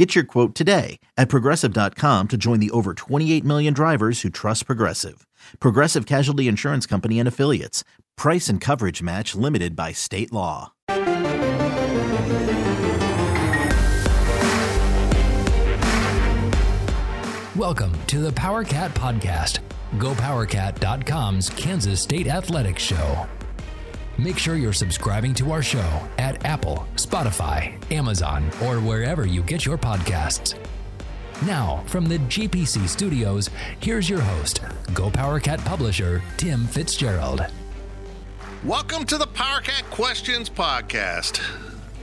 Get your quote today at progressive.com to join the over 28 million drivers who trust Progressive. Progressive Casualty Insurance Company and Affiliates. Price and coverage match limited by state law. Welcome to the Power Cat Podcast, GoPowerCat.com's Kansas State Athletics Show. Make sure you're subscribing to our show at Apple, Spotify, Amazon, or wherever you get your podcasts. Now, from the GPC studios, here's your host, Go Power Cat publisher, Tim Fitzgerald. Welcome to the PowerCat Questions Podcast.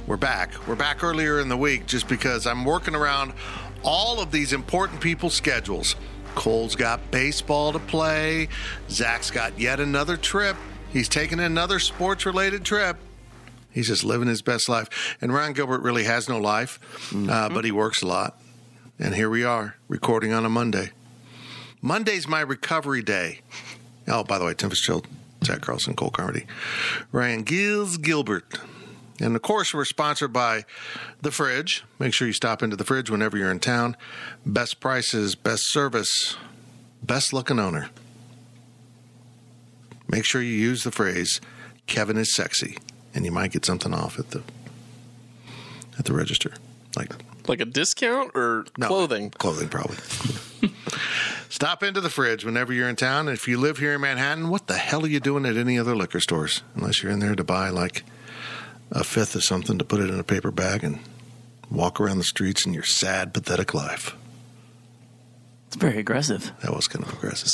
We're back. We're back earlier in the week just because I'm working around all of these important people's schedules. Cole's got baseball to play. Zach's got yet another trip. He's taking another sports related trip. He's just living his best life. And Ryan Gilbert really has no life, uh, but he works a lot. And here we are, recording on a Monday. Monday's my recovery day. Oh, by the way, Tim Fitzgerald, Zach Carlson, Cole Carmody, Ryan Gills Gilbert. And of course, we're sponsored by The Fridge. Make sure you stop into The Fridge whenever you're in town. Best prices, best service, best looking owner. Make sure you use the phrase Kevin is sexy and you might get something off at the at the register. Like Like a discount or no, clothing? Clothing, probably. Stop into the fridge whenever you're in town. If you live here in Manhattan, what the hell are you doing at any other liquor stores? Unless you're in there to buy like a fifth of something to put it in a paper bag and walk around the streets in your sad, pathetic life. It's very aggressive. That was kind of aggressive.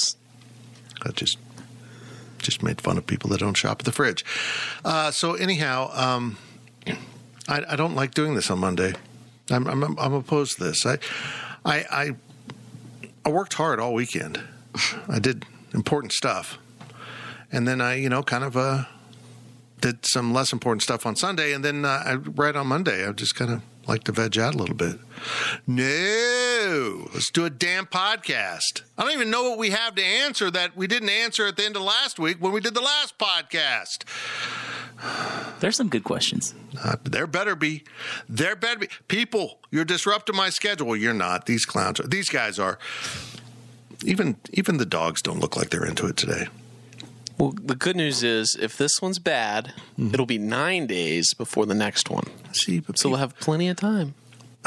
I just just made fun of people that don't shop at the fridge. Uh, so anyhow, um, I, I, don't like doing this on Monday. I'm, I'm, I'm opposed to this. I, I, I, I worked hard all weekend. I did important stuff, and then I, you know, kind of uh, did some less important stuff on Sunday, and then uh, I, right on Monday, I just kind of like to veg out a little bit. No, let's do a damn podcast. I don't even know what we have to answer that we didn't answer at the end of last week when we did the last podcast. There's some good questions. Uh, there better be. There better be. People, you're disrupting my schedule. You're not. These clowns are. These guys are. Even even the dogs don't look like they're into it today. Well, the good news is if this one's bad, mm-hmm. it'll be nine days before the next one. See, but so people, we'll have plenty of time.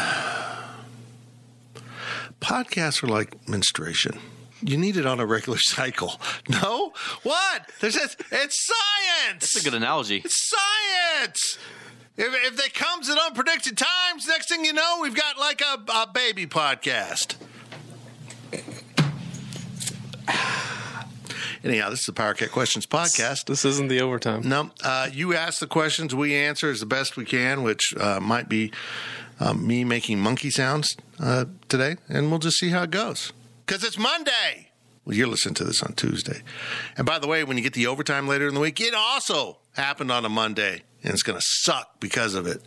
Podcasts are like menstruation. You need it on a regular cycle. No? What? There's it's, it's science. That's a good analogy. It's science. If, if it comes at unpredicted times, next thing you know, we've got like a, a baby podcast. Anyhow, this is the Power Cat Questions podcast. This isn't the overtime. No, uh, you ask the questions, we answer as the best we can, which uh, might be um, me making monkey sounds uh, today, and we'll just see how it goes. Because it's Monday. Well, you're listening to this on Tuesday. And by the way, when you get the overtime later in the week, it also happened on a Monday, and it's going to suck because of it.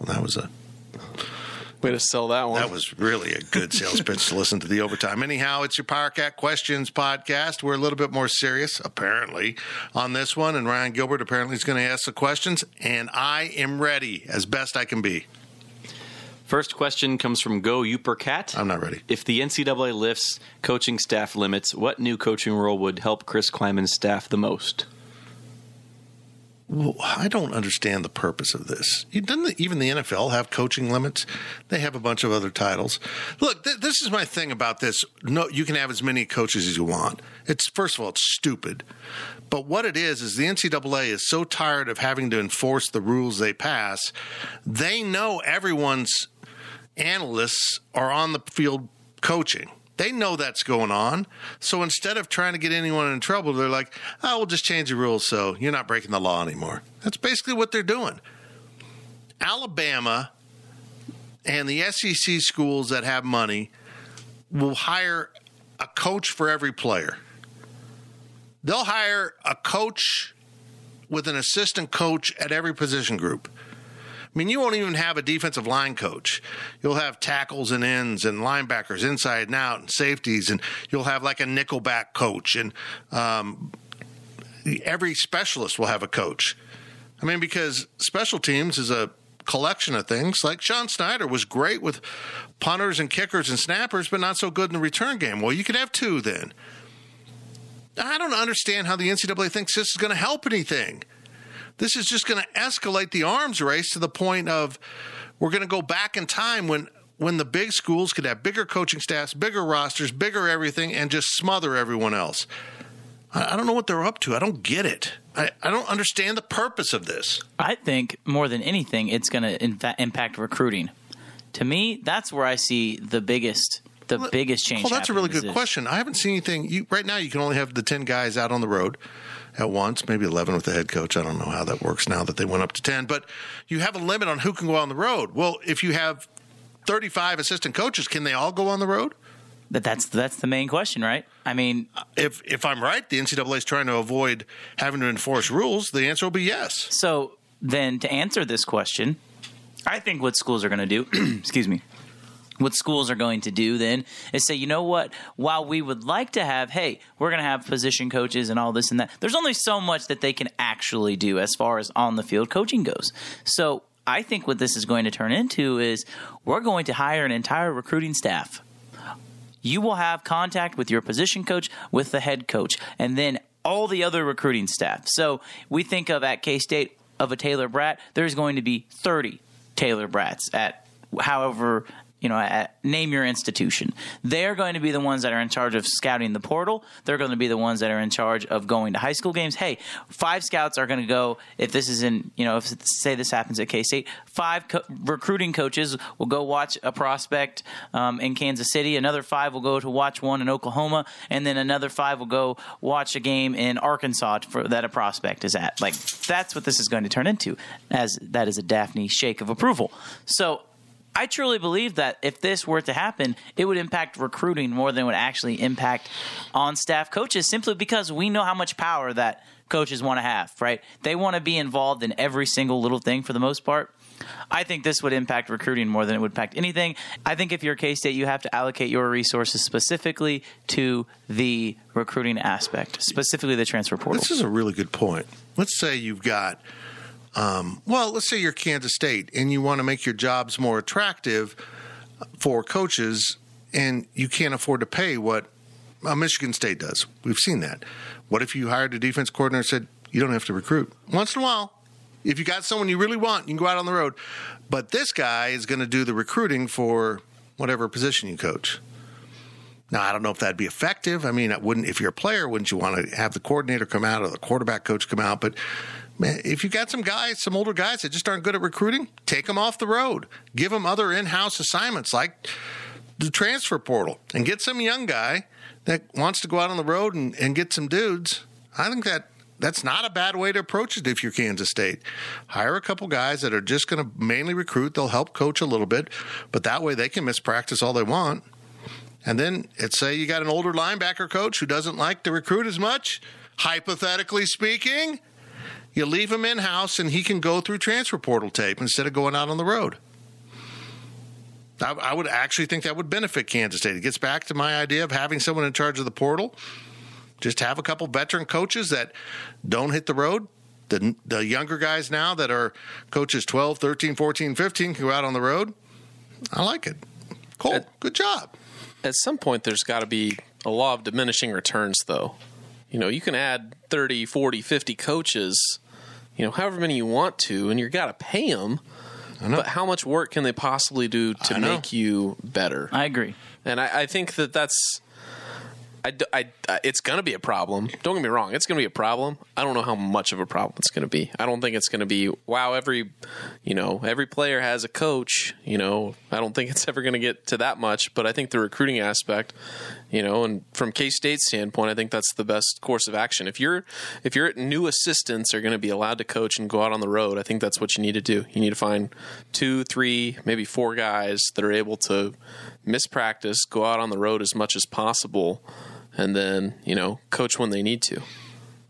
Well, that was a Way to sell that one. That was really a good sales pitch to listen to the overtime. Anyhow, it's your Power Cat Questions podcast. We're a little bit more serious, apparently, on this one. And Ryan Gilbert apparently is going to ask the questions, and I am ready as best I can be. First question comes from Go Uper Cat. I'm not ready. If the NCAA lifts coaching staff limits, what new coaching role would help Chris Klieman's staff the most? Well, I don't understand the purpose of this. Doesn't even the NFL have coaching limits? They have a bunch of other titles. Look, th- this is my thing about this. No, you can have as many coaches as you want. It's first of all, it's stupid. But what it is is the NCAA is so tired of having to enforce the rules they pass. They know everyone's analysts are on the field coaching. They know that's going on. So instead of trying to get anyone in trouble, they're like, oh, we'll just change the rules so you're not breaking the law anymore. That's basically what they're doing. Alabama and the SEC schools that have money will hire a coach for every player. they'll hire a coach with an assistant coach at every position group. I mean, you won't even have a defensive line coach. You'll have tackles and ends and linebackers inside and out and safeties, and you'll have like a nickelback coach, and um, every specialist will have a coach. I mean, because special teams is a collection of things. Like Sean Snyder was great with punters and kickers and snappers, but not so good in the return game. Well, you could have two then. I don't understand how the NCAA thinks this is going to help anything. This is just going to escalate the arms race to the point of we're going to go back in time when when the big schools could have bigger coaching staffs, bigger rosters, bigger everything, and just smother everyone else. I, don't know what they're up to. I don't get it. I, I don't understand the purpose of this. I think more than anything, it's going to impact recruiting. To me, that's where I see the biggest the Well, biggest change. Well, that's a really good question. I haven't seen anything. You, right now, you can only have the 10 guys out on the road at once, maybe 11 with the head coach. I don't know how that works now that they went up to 10, but you have a limit on who can go on the road. Well, if you have 35 assistant coaches, can they all go on the road? But that's that's the main question, right? I mean, If if I'm right, the NCAA is trying to avoid having to enforce rules. The answer will be yes. so then to answer this question, I think what schools are going to do, excuse me, what schools are going to do then is say, you know what? While we would like to have, hey, we're going to have position coaches and all this and that, there's only so much that they can actually do as far as on the field coaching goes. So I think what this is going to turn into is we're going to hire an entire recruiting staff. You will have contact with your position coach, with the head coach, and then all the other recruiting staff. So we think of at K State of a Taylor Bratt, there's going to be 30 Taylor Bratts at however you know, at, name your institution. They're going to be the ones that are in charge of scouting the portal. They're going to be the ones that are in charge of going to high school games. Hey, five scouts are going to go. If this is in, you know, if say this happens at K State, five co- recruiting coaches will go watch a prospect um, in Kansas City. Another five will go to watch one in Oklahoma, and then another five will go watch a game in Arkansas for, that a prospect is at. Like that's what this is going to turn into. As that is a Daphne shake of approval. So I truly believe that if this were to happen, it would impact recruiting more than it would actually impact on staff coaches simply because we know how much power that coaches want to have, right? They want to be involved in every single little thing for the most part. I think this would impact recruiting more than it would impact anything. I think if you're K State, you have to allocate your resources specifically to the recruiting aspect, specifically the transfer portal. This is a really good point. Let's say you've got, um, well, let's say you're Kansas State and you want to make your jobs more attractive for coaches, and you can't afford to pay what uh, Michigan State does. We've seen that. What if you hired a defense coordinator and said, you don't have to recruit? Once in a while, if you got someone you really want, you can go out on the road. But this guy is going to do the recruiting for whatever position you coach. Now, I don't know if that'd be effective. I mean, it wouldn't if you're a player, wouldn't you want to have the coordinator come out or the quarterback coach come out? But if you got some guys, some older guys that just aren't good at recruiting, take them off the road. Give them other in-house assignments like the transfer portal and get some young guy that wants to go out on the road and, and get some dudes. I think that that's not a bad way to approach it if you're Kansas State. Hire a couple guys that are just going to mainly recruit. They'll help coach a little bit, but that way they can miss practice all they want. And then it's say you got an older linebacker coach who doesn't like to recruit as much, hypothetically speaking, you leave him in house and he can go through transfer portal tape instead of going out on the road. I, I would actually think that would benefit Kansas State. It gets back to my idea of having someone in charge of the portal. Just have a couple veteran coaches that don't hit the road. The, the younger guys now that are coaches 12, 13, 14, 15 can go out on the road. I like it. Cool. Good job. At some point, there's got to be a law of diminishing returns, though. You know, you can add 30, 40, 50 coaches, you know, however many you want to, and you've got to pay them. But how much work can they possibly do to make you better? I agree. And I, I think that that's. I, I- I- it's going to be a problem. Don't get me wrong. It's going to be a problem. I don't know how much of a problem it's going to be. I don't think it's going to be, wow, every, you know, every player has a coach. You know, I don't think it's ever going to get to that much. But I think the recruiting aspect, you know, and from K State's standpoint, I think that's the best course of action. If you're, if your new assistants are going to be allowed to coach and go out on the road, I think that's what you need to do. You need to find two, three, maybe four guys that are able to miss practice, go out on the road as much as possible, and then you know coach when they need to.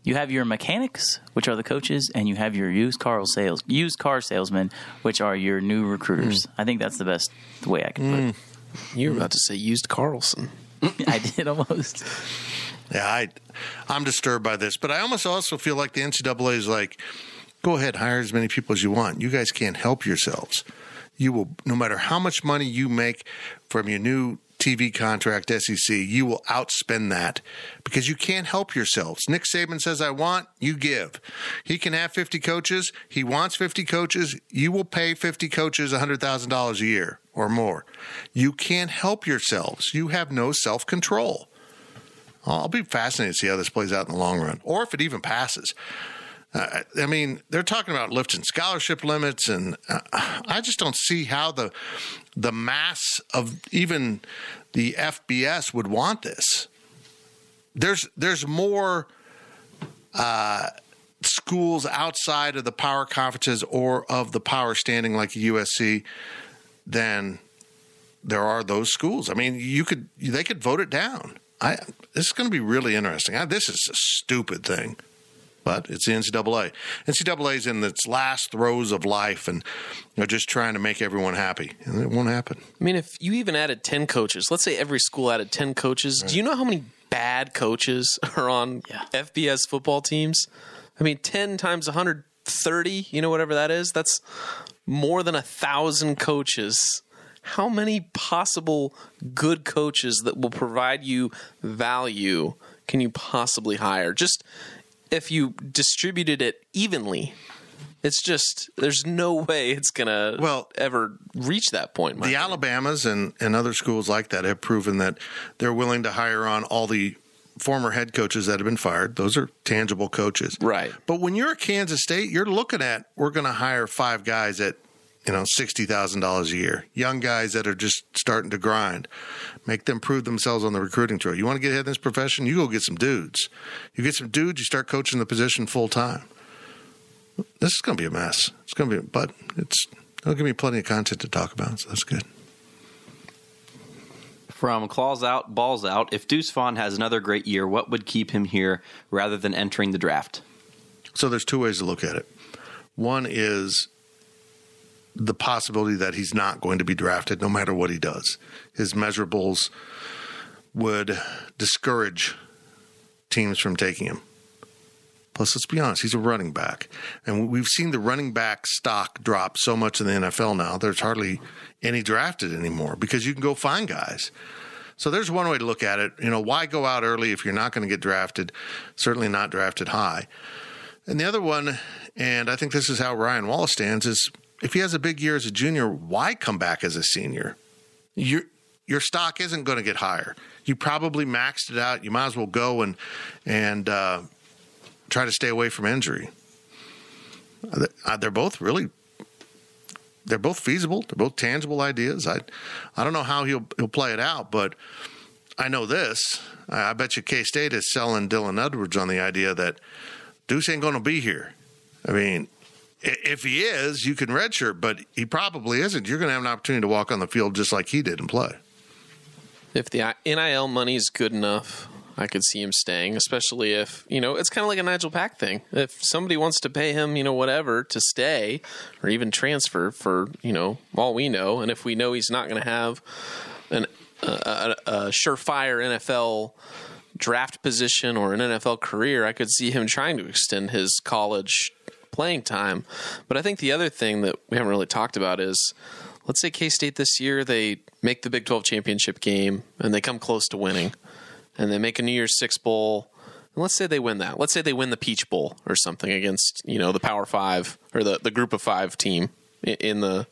You have your mechanics, which are the coaches, and you have your used car sales used car salesmen, which are your new recruiters. I think that's the best way I can put it. Mm. You were about to say used Carlson. put. I did almost. Yeah, I, I'm disturbed by this, but I almost also feel like the NCAA is like, go ahead, hire as many people as you want. You guys can't help yourselves. You will, no matter how much money you make from your new TV contract, SEC, you will outspend that because you can't help yourselves. Nick Saban says, I want, you give. He can have 50 coaches. He wants 50 coaches. You will pay 50 coaches $100,000 a year or more. You can't help yourselves. You have no self control. I'll be fascinated to see how this plays out in the long run, or if it even passes. Uh, I mean, they're talking about lifting scholarship limits, and uh, I just don't see how the the mass of even the FBS would want this. There's there's more uh, schools outside of the power conferences or of the power standing like USC than there are those schools. I mean, you could they could vote it down. I this is going to be really interesting. I, this is a stupid thing, but it's the NCAA. NCAA is in its last throes of life, and they're just trying to make everyone happy, and it won't happen. I mean, if you even added 10 coaches, let's say every school added 10 coaches, do you know how many bad coaches are on Yeah. FBS football teams? I mean, 10 times 130, you know, whatever that is, that's more than a thousand coaches. How many possible good coaches that will provide you value can you possibly hire? Just if you distributed it evenly. It's just there's no way it's gonna Well, ever reach that point. the opinion. Alabamas and, and other schools like that have proven that they're willing to hire on all the former head coaches that have been fired. Those are tangible coaches. Right. But when you're at Kansas State, you're looking at we're going to hire five guys at you know sixty thousand dollars a year, young guys that are just starting to grind, make them prove themselves on the recruiting trail. You want to get ahead in this profession, you go get some dudes. You get some dudes, you start coaching the position full time. This is going to be a mess. It's going to be, but it's it'll give me plenty of content to talk about, so that's good. From claws out, balls out. If Deuce Vaughn has another great year, what would keep him here rather than entering the draft? So there's two ways to look at it. One is the possibility that he's not going to be drafted no matter what he does. His measurables would discourage teams from taking him. Plus, let's be honest, he's a running back. And we've seen the running back stock drop so much in the NFL now, there's hardly any drafted anymore because you can go find guys. So there's one way to look at it. You know, why go out early if you're not going to get drafted? Certainly not drafted high. And the other one, and I think this is how Ryan Wallace stands, is if he has a big year as a junior, why come back as a senior? Your your stock isn't going to get higher. You probably maxed it out. You might as well go and and uh, try to stay away from injury. Uh, They're both really. They're both feasible. They're both tangible ideas. I, I don't know how he'll he'll play it out, but I know this. I I bet you K State is selling Dylan Edwards on the idea that Deuce ain't going to be here. I mean, if he is, you can redshirt, but he probably isn't. You're going to have an opportunity to walk on the field just like he did and play. if the NIL money is good enough, I could see him staying, especially if, you know, it's kind of like a Nigel Pack thing. If somebody wants to pay him, you know, whatever to stay or even transfer for, you know, all we know, and if we know he's not going to have an, a, a, a surefire NFL draft position or an NFL career, I could see him trying to extend his college playing time. But I think the other thing that we haven't really talked about is let's say K State this year, they make the Big 12 championship game and they come close to winning and they make a New Year's Six Bowl. And let's say they win that. Let's say they win the Peach Bowl or something against, you know, the Power Five or the, the group of five team in the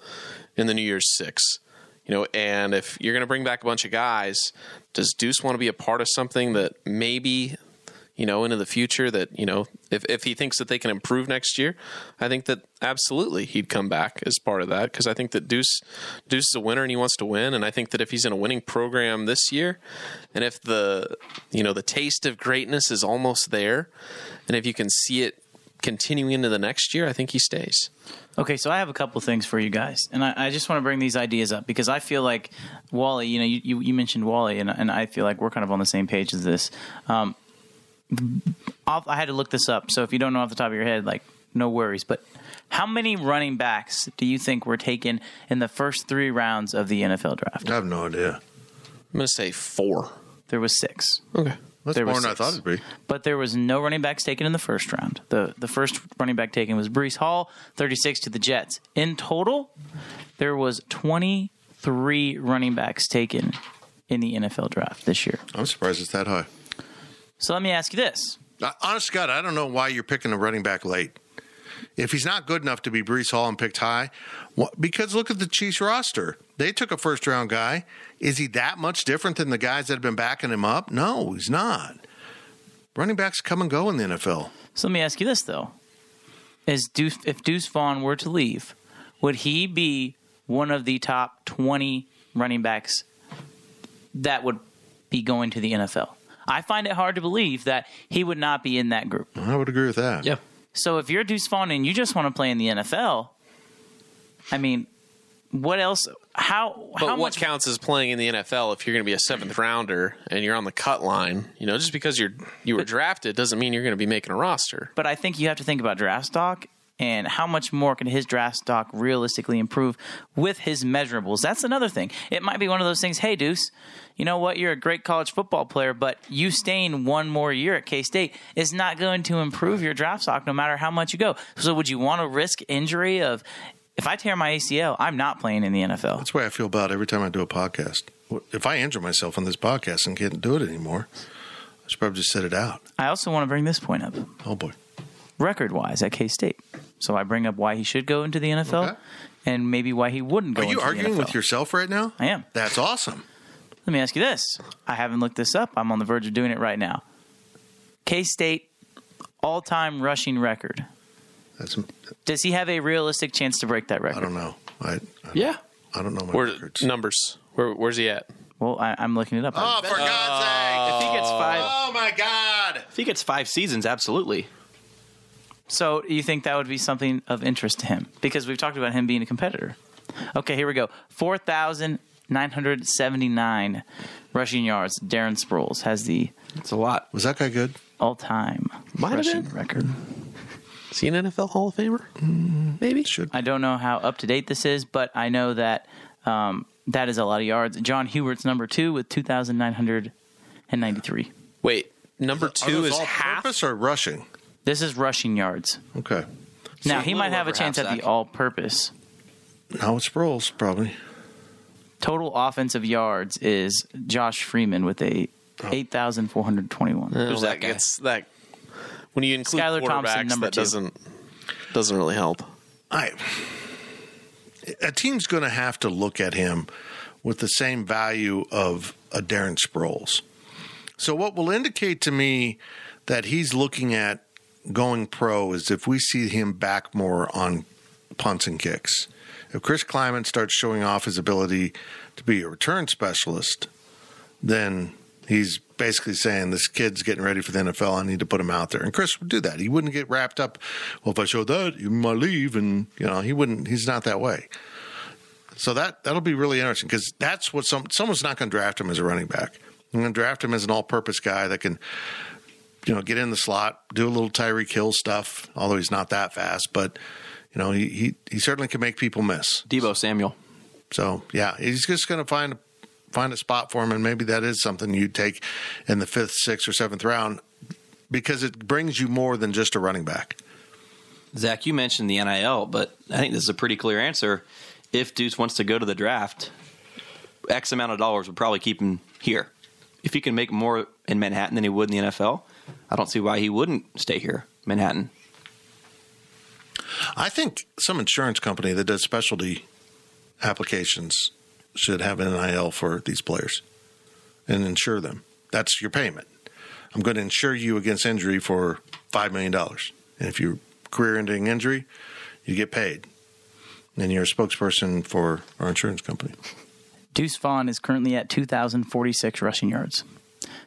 in the New Year's Six. You know, and if you're going to bring back a bunch of guys, does Deuce want to be a part of something that maybe, you know, into the future that, you know, if, if he thinks that they can improve next year, I think that absolutely he'd come back as part of that because I think that Deuce Deuce is a winner and he wants to win. And I think that if he's in a winning program this year and if the, you know, the taste of greatness is almost there and if you can see it continuing into the next year, I think he stays. Okay, so I have a couple things for you guys, and I, I just want to bring these ideas up because I feel like Wally. You know, you, you, you mentioned Wally, and, and I feel like we're kind of on the same page as this. Um, I'll, I had to look this up. So if you don't know off the top of your head, like no worries. But how many running backs do you think were taken in the first three rounds of the NFL draft? I have no idea. I'm going to say four. There was six. Okay. That's There more was than I thought it'd be. But there was no running backs taken in the first round. The the first running back taken was Breece Hall, 36 to the Jets. In total, there was 23 running backs taken in the NFL draft this year. I'm surprised it's that high. So let me ask you this. Uh, Honest to God, I don't know why you're picking a running back late. If he's not good enough to be Breece Hall and picked high, what, because look at the Chiefs roster. They took a first round guy. Is he that much different than the guys that have been backing him up? No, he's not. Running backs come and go in the NFL. So let me ask you this though: Is Deuce, if Deuce Vaughn were to leave, would he be one of the top 20 running backs that would be going to the NFL? I find it hard to believe that he would not be in that group. I would agree with that. Yeah. So if you're Deuce Vaughn and you just want to play in the NFL, I mean, what else? How But how what much? counts as playing in the NFL if you're going to be a seventh rounder and you're on the cut line? You know, just because you're you were drafted doesn't mean you're going to be making a roster. But I think you have to think about draft stock and how much more can his draft stock realistically improve with his measurables. That's another thing. It might be one of those things. Hey, Deuce, you know what? You're a great college football player, but you staying one more year at K State is not going to improve your draft stock no matter how much you go. So would you want to risk injury of? If I tear my ACL, I'm not playing in the NFL. That's the way I feel about every time I do a podcast. If I injure myself on this podcast and can't do it anymore, I should probably just set it out. I also want to bring this point up. Oh boy. record wise at K State. So I bring up why he should go into the NFL Okay. and maybe why he wouldn't go Are you into arguing with yourself right now? I am. That's awesome. Let me ask you this. I haven't looked this up. I'm on the verge of doing it right now. K State all time rushing record. That's Does he have a realistic chance to break that record? I don't know. I I, Yeah. I don't know my Where records. numbers? Where, where's he at? Well, I, I'm looking it up. Oh, for God's sake! If he gets five, Oh my God! if he gets five seasons, absolutely. So you think that would be something of interest to him? Because we've talked about him being a competitor. Okay, here we go. 4,979 rushing yards. Darren Sproles has the It's a lot. Was that guy good? all-time Might have rushing been. record. Is he an NFL Hall of Famer? Maybe. Should I don't know how up to date this is, but I know that um, that is a lot of yards. John Hubert's number two with 2,993. Wait, number two those is half. purpose or rushing? This is rushing yards. Okay. now a he might have a chance at the all-purpose. Now it's Sproles probably. Total offensive yards is Josh Freeman with a 8,421. Well, Who's oh, that guy? gets that. When you include Skylar Thompson, quarterbacks, number that two. doesn't doesn't really help. I a team's going to have to look at him with the same value of a Darren Sproles. So what will indicate to me that he's looking at going pro is if we see him back more on punts and kicks. If Chris Klieman starts showing off his ability to be a return specialist, then he's basically saying this kid's getting ready for the NFL. I need to put him out there. And Chris would do that. He wouldn't get wrapped up. Well, if I show that, you might leave, and you know he wouldn't. He's not that way. So that that'll be really interesting because that's what some someone's not going to draft him as a running back. I'm going to draft him as an all-purpose guy that can, you know, get in the slot, do a little Tyreek Hill stuff. Although he's not that fast, but you know he he, he certainly can make people miss. Deebo Samuel. So yeah, he's just going to find find a spot for him, and maybe that is something you take in the fifth, sixth, or seventh round because it brings you more than just a running back. Zach, you mentioned the NIL, but I think this is a pretty clear answer. If Deuce wants to go to the draft, X amount of dollars would probably keep him here. If he can make more in Manhattan than he would in the NFL, I don't see why he wouldn't stay here, Manhattan. I think some insurance company that does specialty applications should have an NIL for these players and insure them. That's your payment. I'm going to insure you against injury for $5 million. And if you're career ending injury, you get paid. And you're a spokesperson for our insurance company. Deuce Vaughn is currently at 2,046 rushing yards.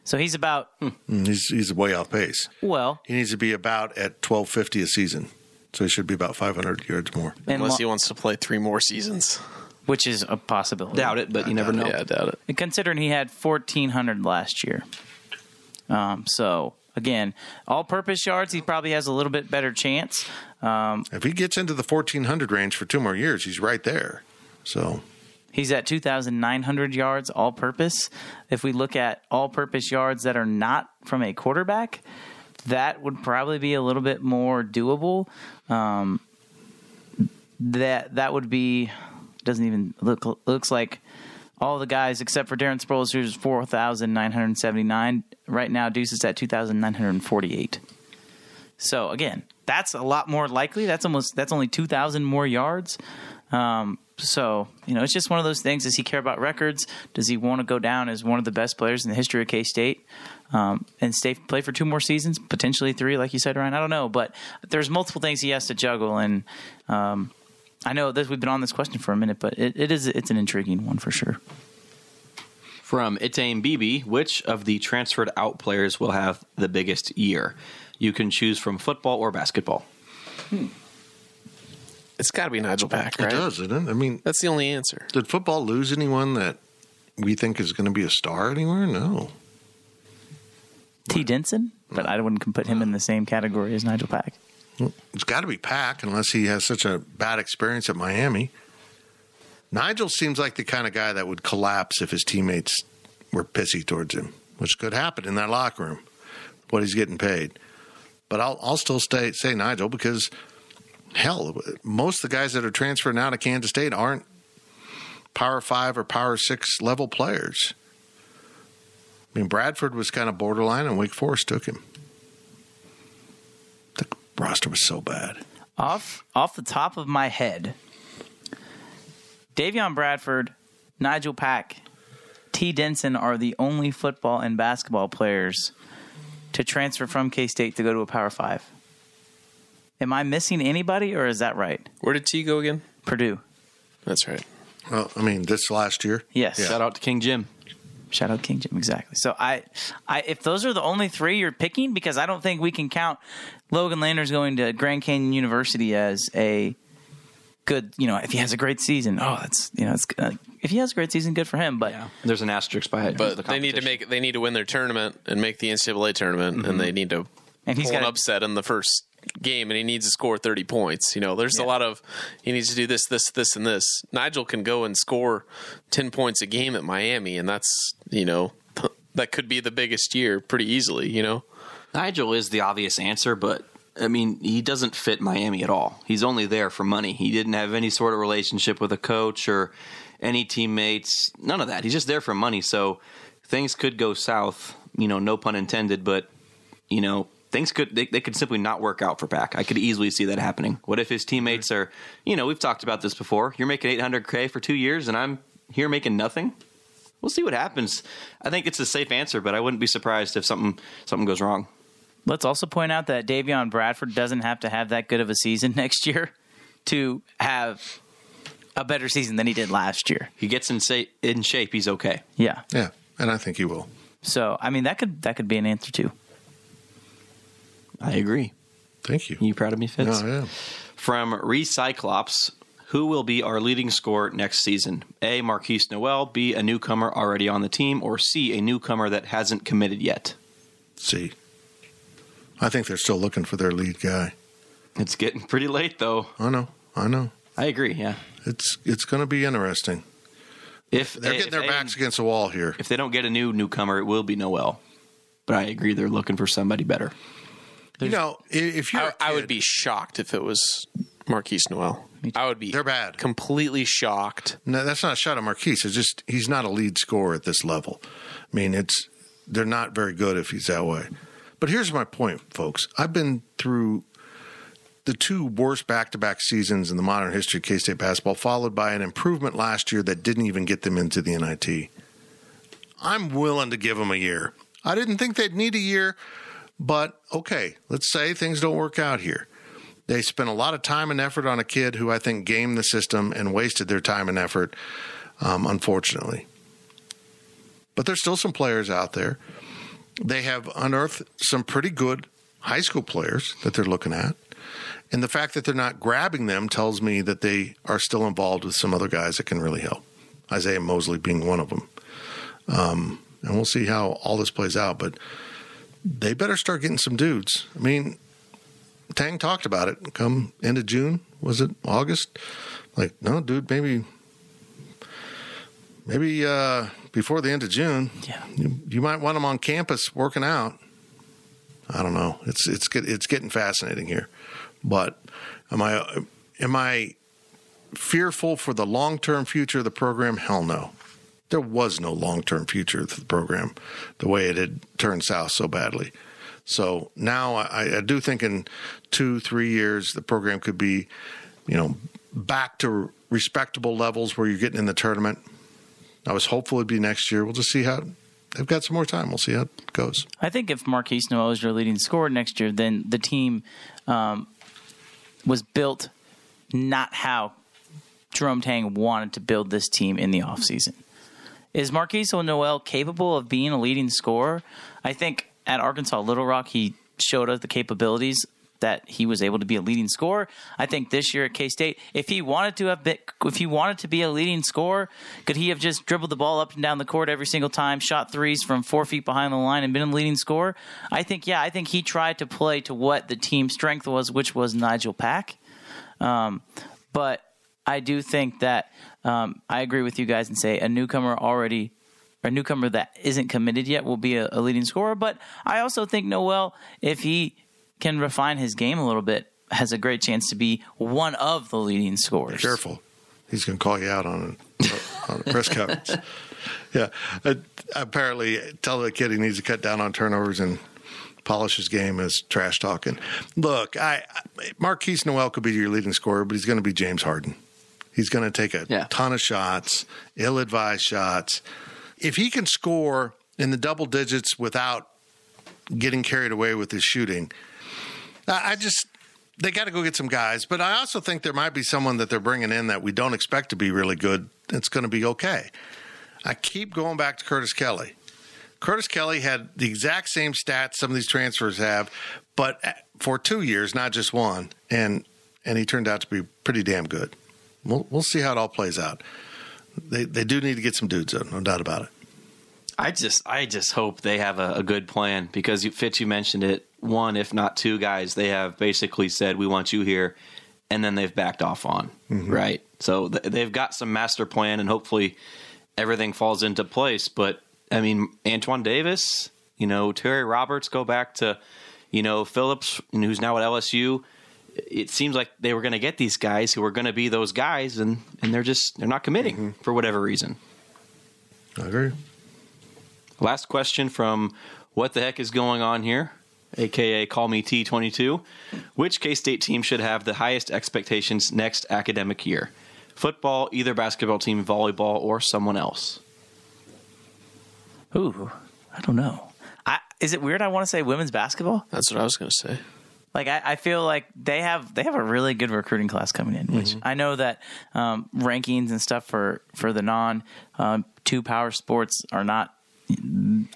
So he's about, And he's, he's way off pace. well, He needs to be about at 1250 a season. So he should be about 500 yards more. Unless lo- he wants to play three more seasons. which is a possibility. Doubt it, but you never know. Yeah, I doubt it. And considering he had 1,400 last year. Um, so, again, all-purpose yards, he probably has a little bit better chance. Um, If he gets into the 1400 range for two more years, he's right there. So He's at 2,900 yards all purpose. If we look at all purpose yards that are not from a quarterback, that would probably be a little bit more doable. Um, that that would be doesn't even look looks like all the guys except for Darren Sproles, who's 4,979 right now. Deuce is at 2,948. So again, that's a lot more likely. That's almost that's only 2,000 more yards. Um, so you know, it's just one of those things. Does he care about records? Does he want to go down as one of the best players in the history of K State um, and stay play for two more seasons, potentially three, like you said, Ryan? I don't know, but there's multiple things he has to juggle, and um, I know this. We've been on this question for a minute, but it, it is it's an intriguing one for sure. From Itane Bibi, which of the transferred out players will have the biggest year? You can choose from football or basketball. It's got to be Nigel Pack, right? it does, doesn't it? I mean, That's the only answer. did football lose anyone that we think is going to be a star anywhere? No. T. Denson, but I wouldn't put him in the same category as Nigel Pack. It's got to be Pack unless he has such a bad experience at Miami. Nigel seems like the kind of guy that would collapse if his teammates were pissy towards him, which could happen in that locker room. What he's getting paid, but I'll I'll still stay say Nigel because hell, most of the guys that are transferring out of Kansas State aren't Power Five or Power Six level players. I mean, Bradford was kind of borderline, and Wake Forest took him. The roster was so bad. Off off the top of my head, Davion Bradford, Nigel Pack, T. Denson are the only football and basketball players to transfer from K State to go to a Power Five. Am I missing anybody, or is that right? Where did T go again? Purdue. That's right. Well, I mean, this last year. Yes. Shout out to King Jim. Shout out King Jim, exactly. So I, I, if those are the only three you're picking, because I don't think we can count Logan Landers going to Grand Canyon University as a good, you know, if he has a great season, oh, that's you know, it's uh, if he has a great season, good for him. But yeah. There's an asterisk by it. But the they need to make they need to win their tournament and make the NCAA tournament, and they need to And he's pull an gotta- upset in the first game, and he needs to score thirty points. You know, there's a lot of he needs to do this, this, this, and this. Nigel can go and score ten points a game at Miami, and that's you know that could be the biggest year pretty easily. You know, Nigel is the obvious answer, but I mean, he doesn't fit Miami at all. He's only there for money. He didn't have any sort of relationship with a coach or any teammates. None of that. He's just there for money. So things could go south. You know, no pun intended. But you know, things could they, they could simply not work out for Pack. I could easily see that happening. What if his teammates are? You know, we've talked about this before. You're making 800k for two years, and I'm here making nothing. We'll see what happens. I think it's a safe answer, but I wouldn't be surprised if something something goes wrong. let's also point out that Davion Bradford doesn't have to have that good of a season next year to have a better season than he did last year. he gets in, sa- in shape, he's okay. Yeah. Yeah, and I think he will. So I mean, that could that could be an answer too. I agree. Thank you. You proud of me, Fitz? No, I am. From Recyclops, who will be our leading scorer next season? A. Markquis Nowell, B. A newcomer already on the team, or C. A newcomer that hasn't committed yet? See, I think they're still looking for their lead guy. It's getting pretty late, though. I know. I know. I agree. Yeah. It's it's going to be interesting. If They're getting if their they- backs against the wall here. If they don't get a new newcomer, it will be Nowell. But I agree, they're looking for somebody better. You know, if you're, I, a I would be shocked if it was Markquis Nowell. I would be. They're bad. Completely shocked. No, that's not a shot at Markquis. It's just he's not a lead scorer at this level. I mean, it's they're not very good if he's that way. But here's my point, folks. I've been through the two worst back-to-back seasons in the modern history of K-State basketball, followed by an improvement last year that didn't even get them into the NIT. I'm willing to give them a year. I didn't think they'd need a year, but okay, let's say things don't work out here. They spent a lot of time and effort on a kid who I think gamed the system and wasted their time and effort, um, unfortunately. But there's still some players out there. They have unearthed some pretty good high school players that they're looking at. And the fact that they're not grabbing them tells me that they are still involved with some other guys that can really help. Isiaih Mosley being one of them. Um, and we'll see how all this plays out. But they better start getting some dudes. I mean, Tang talked about it. Come end of June, was it August? Like, no, dude, maybe, maybe uh, before the end of June. Yeah. you, you might want them on campus working out. I don't know. It's it's get, it's getting fascinating here, but am I am I fearful for the long term future of the program? Hell no. There was no long term future to the program, the way it had turned south so badly. So now I, I do think in two three years the program could be, you know, back to respectable levels where you're getting in the tournament. I was hopeful it'd be next year. We'll just see how they've got some more time. We'll see how it goes. I think if Markquis Nowell is your leading scorer next year, then the team um, was built not how Jerome Tang wanted to build this team in the offseason. Is Markquis Nowell capable of being a leading scorer? I think at Arkansas Little Rock, he showed us the capabilities that he was able to be a leading scorer. I think this year at K State, if he wanted to have been, if he wanted to be a leading scorer, could he have just dribbled the ball up and down the court every single time, shot threes from four feet behind the line, and been a leading scorer? I think, yeah, I think he tried to play to what the team strength was, which was Nigel Pack. Um, but I do think that um, I agree with you guys and say a newcomer already a newcomer that isn't committed yet will be a, a, leading scorer. But I also think Nowell, if he can refine his game a little bit, has a great chance to be one of the leading scorers. Be careful, he's going to call you out on a, on a press conference. Yeah, uh, apparently, tell the kid he needs to cut down on turnovers and polish his game as trash talking. Look, I, I Markquis Nowell could be your leading scorer, but he's going to be James Harden. He's going to take a Yeah. ton of shots, ill-advised shots. If he can score in the double digits without getting carried away with his shooting, I I just they got to go get some guys. But I also think there might be someone that they're bringing in that we don't expect to be really good. It's going to be okay. I keep going back to Curtis Kelly. Curtis Kelly had the exact same stats some of these transfers have, but uh, for two years, not just one, and and he turned out to be pretty damn good. We'll we'll see how it all plays out. They they do need to get some dudes, in, no doubt about it. I just I just hope they have a, a good plan because you, Fitz, you mentioned it. One, if not two guys, they have basically said we want you here, and then they've backed off on mm-hmm. right. So th- they've got some master plan, and hopefully everything falls into place. But I mean, Antoine Davis, you know, Terry Roberts, go back to you know Phillips, who's now at LSU. It seems like they were going to get these guys who were going to be those guys, and and they're just they're not committing mm-hmm. for whatever reason. I agree. Last question from What the Heck is Going On Here, aka Call Me T22. Which K State team should have the highest expectations next academic year? Football, either basketball team, volleyball, or someone else? Ooh, I don't know. I, is it weird? I want to say women's basketball. That's what I was going to say. Like I, I feel like they have they have a really good recruiting class coming in, which I know that um, rankings and stuff for for the non um, two power sports are not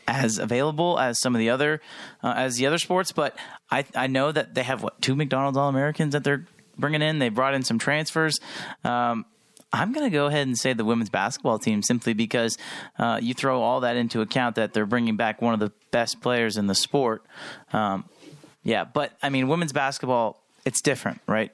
as available as some of the other uh, as the other sports, but I I know that they have what two McDonald's All Americans that they're bringing in. They brought in some transfers. Um, I'm going to go ahead and say the women's basketball team simply because uh, you throw all that into account that they're bringing back one of the best players in the sport. Um, yeah, but I mean, women's basketball, it's different, right?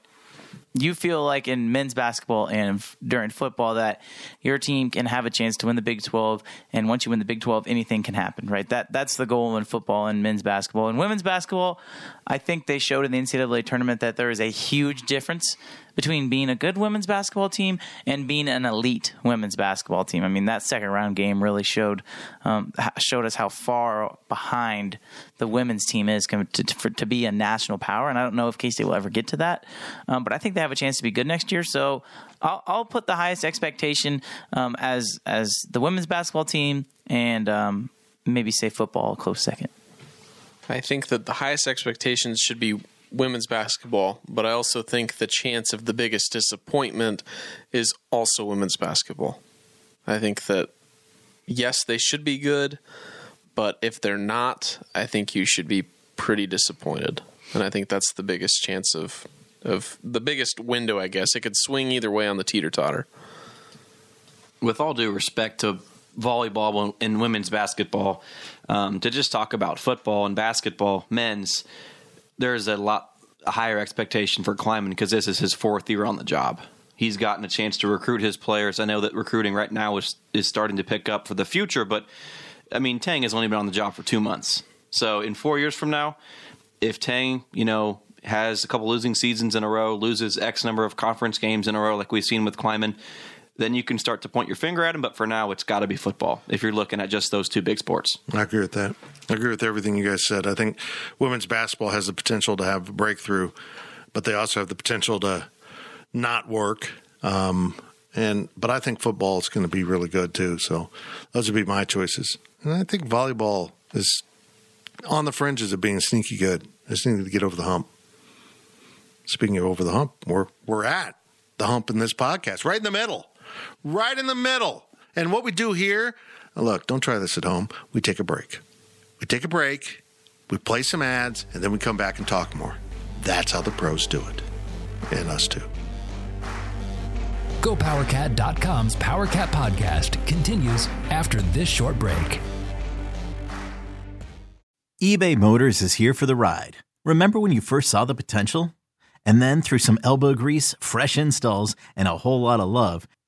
You feel like in men's basketball and f- during football that your team can have a chance to win the Big 12, and once you win the Big 12, anything can happen, right? That that's the goal in football and men's basketball. In women's basketball, I think they showed in the NCAA tournament that there is a huge difference between being a good women's basketball team and being an elite women's basketball team. I mean, that second round game really showed um, showed us how far behind the women's team is to, to, to be a national power. And I don't know if K State will ever get to that, um, but I think they have a chance to be good next year. So I'll, I'll put the highest expectation um, as as the women's basketball team and um, maybe say football close second. I think that the highest expectations should be women's basketball, but I also think the chance of the biggest disappointment is also women's basketball. I think that yes, they should be good, but if they're not, I think you should be pretty disappointed. And I think that's the biggest chance of of the biggest window, I guess. It could swing either way on the teeter totter. With all due respect to volleyball and women's basketball, um, to just talk about football and basketball, men's, there's a lot a higher expectation for Klieman because this is his fourth year on the job. He's gotten a chance to recruit his players. I know that recruiting right now is is starting to pick up for the future, but I mean Tang has only been on the job for two months. So in four years from now, if Tang, you know, has a couple losing seasons in a row, loses X number of conference games in a row, like we've seen with Klieman, then you can start to point your finger at him. But for now, it's got to be football if you're looking at just those two big sports. I agree with that. I agree with everything you guys said. I think women's basketball has the potential to have a breakthrough, but they also have the potential to not work. Um, and but I think football is going to be really good too. So those would be my choices. And I think volleyball is on the fringes of being sneaky good. I just need to get over the hump. Speaking of over the hump, we're we're at the hump in this podcast, right in the middle, right in the middle. And what we do here, look, don't try this at home. We take a break. We take a break. We play some ads, and then we come back and talk more. That's how the pros do it, and us too. GoPowerCat.com's PowerCat podcast continues after this short break. eBay Motors is here for the ride. Remember when you first saw the potential? And then through some elbow grease, fresh installs, and a whole lot of love,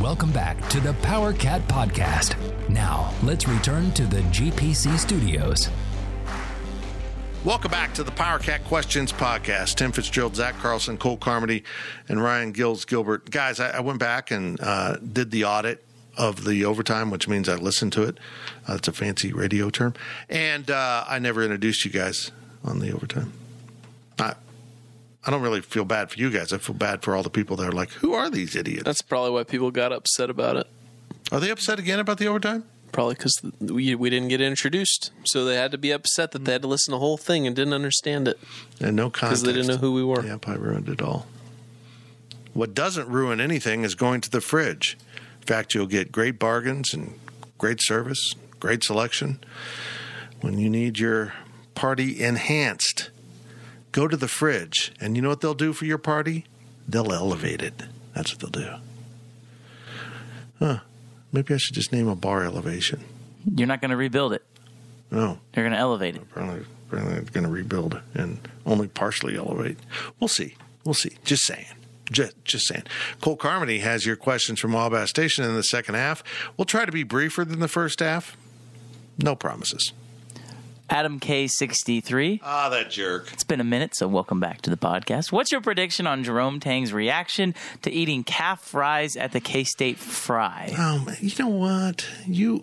Welcome back to the Power Cat Podcast. Now, let's return to the GPC studios. Welcome back to the Power Cat Questions Podcast. Tim Fitzgerald, Zach Carlson, Cole Carmody, and Ryan Gills Gilbert. Guys, I, I went back and uh, did the audit of the overtime, which means I listened to it. Uh, it's a fancy radio term. And uh, I never introduced you guys on the overtime. I, I don't really feel bad for you guys. I feel bad for all the people that are like, who are these idiots? That's probably why people got upset about it. Are they upset again about the overtime? Probably because we we didn't get introduced, so they had to be upset that they had to listen to the whole thing and didn't understand it And no because context. they didn't know who we were. Yep, I ruined it all. What doesn't ruin anything is going to the fridge. In fact, you'll get great bargains and great service, great selection. When you need your party enhanced, go to the fridge. And you know what they'll do for your party? They'll elevate it. That's what they'll do. Huh. Maybe I should just name a bar elevation. You're not going to rebuild it. No, You're going to elevate it. apparently, apparently they're going to rebuild and only partially elevate. We'll see. We'll see. Just saying. Just, just saying. Cole Carmody has your questions from Wabash Station in the second half. We'll try to be briefer than the first half. No promises. Adam K63. Ah, that jerk. It's been a minute, so welcome back to the podcast. What's your prediction on Jerome Tang's reaction to eating calf fries at the K State Fry? Um, you know what? You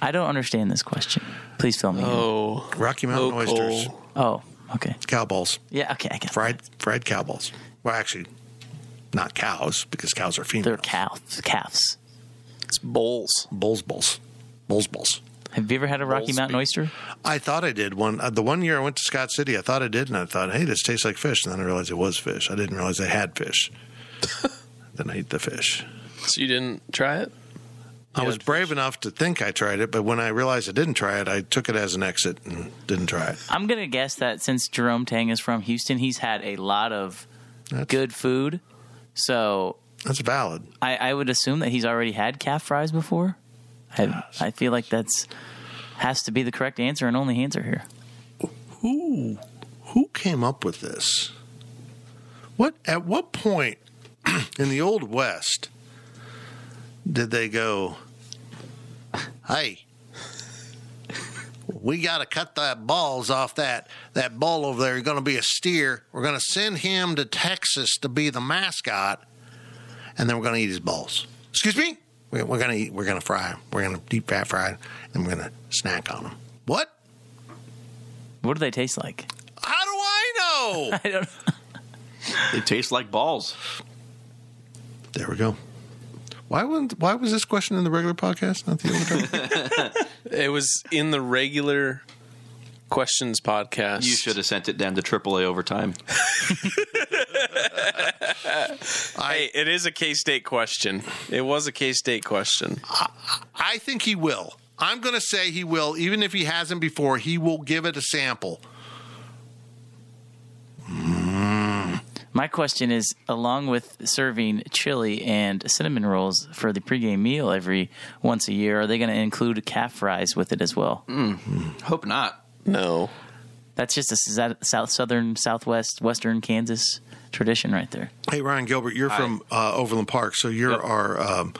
I don't understand this question. Please fill me in. Oh, Rocky Mountain Oh, oysters, Oh, okay. cow balls, Yeah, okay, I got it. fried fried cow balls. Well, actually, not cows because cows are females. They're calves. Calves. it's bulls. Bulls Bulls. Bulls balls. Have you ever had a Rocky Bowls Mountain be- oyster? I thought I did one. Uh, the one year I went to Scott City, I thought I did, and I thought, hey, this tastes like fish. And then I realized it was fish. I didn't realize they had fish. then I ate the fish. So you didn't try it? I was brave enough to think I tried it, but when I realized I didn't try it, I took it as an exit and didn't try it. I'm going to guess that since Jerome Tang is from Houston, he's had a lot of That's- good food. So That's valid. I, I would assume that he's already had calf fries before. I, I feel like that's has to be the correct answer and only answer here. Who who came up with this? What at what point in the old west did they go, "Hey, we got to cut that balls off that that bull over there. You're going to be a steer. We're going to send him to Texas to be the mascot, and then we're going to eat his balls." Excuse me. We're, we're going to eat. We're going to fry. 'em. We're going to deep fat fry, 'em, and we're going to snack on them. What? What do they taste like? How do I know? I don't. They taste like balls. There we go. Why wasn't Why was this question in the regular podcast, not the overtime? It was in the regular questions podcast. You should have sent it down to AAA overtime. Hey, it is a K State question. It was a K State question. I think he will. I'm going to say he will, even if he hasn't before. He will give it a sample. Mm. My question is: along with serving chili and cinnamon rolls for the pregame meal every once a year, are they going to include calf fries with it as well? Mm. Hope not. No. That's just a s- south, southern, southwest, western Kansas tradition right there. Hey, Ryan Gilbert, you're from uh, Overland Park, so you're Yep. our um,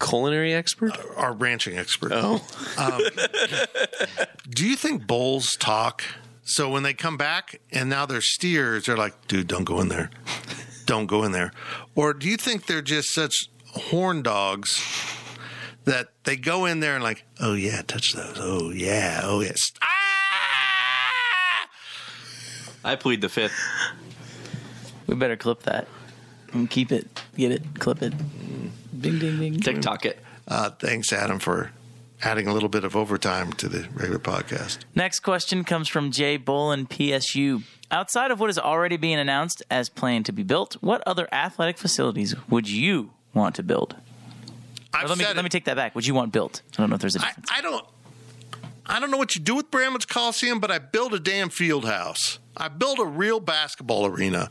Culinary expert? our ranching expert. Oh. Do you think bulls talk? So when they come back and now they're steers, they're like, dude, don't go in there. Don't go in there. Or do you think they're just such horn dogs that they go in there and like, oh yeah, touch those. Oh yeah, oh yes. Ah! I plead the fifth. We better clip that and keep it, get it, clip it. Ding, ding, ding. TikTok it. Uh, thanks, Adam, for adding a little bit of overtime to the regular podcast. Next question comes from Jay Bolin, PSU. Outside of what is already being announced as planned to be built, what other athletic facilities would you want to build? I've Or let me said let it. me take that back. Would you want built? I don't know if there's a I, difference. I don't. I don't know what you do with Bramlage Coliseum, but I build a damn field house. I build a real basketball arena.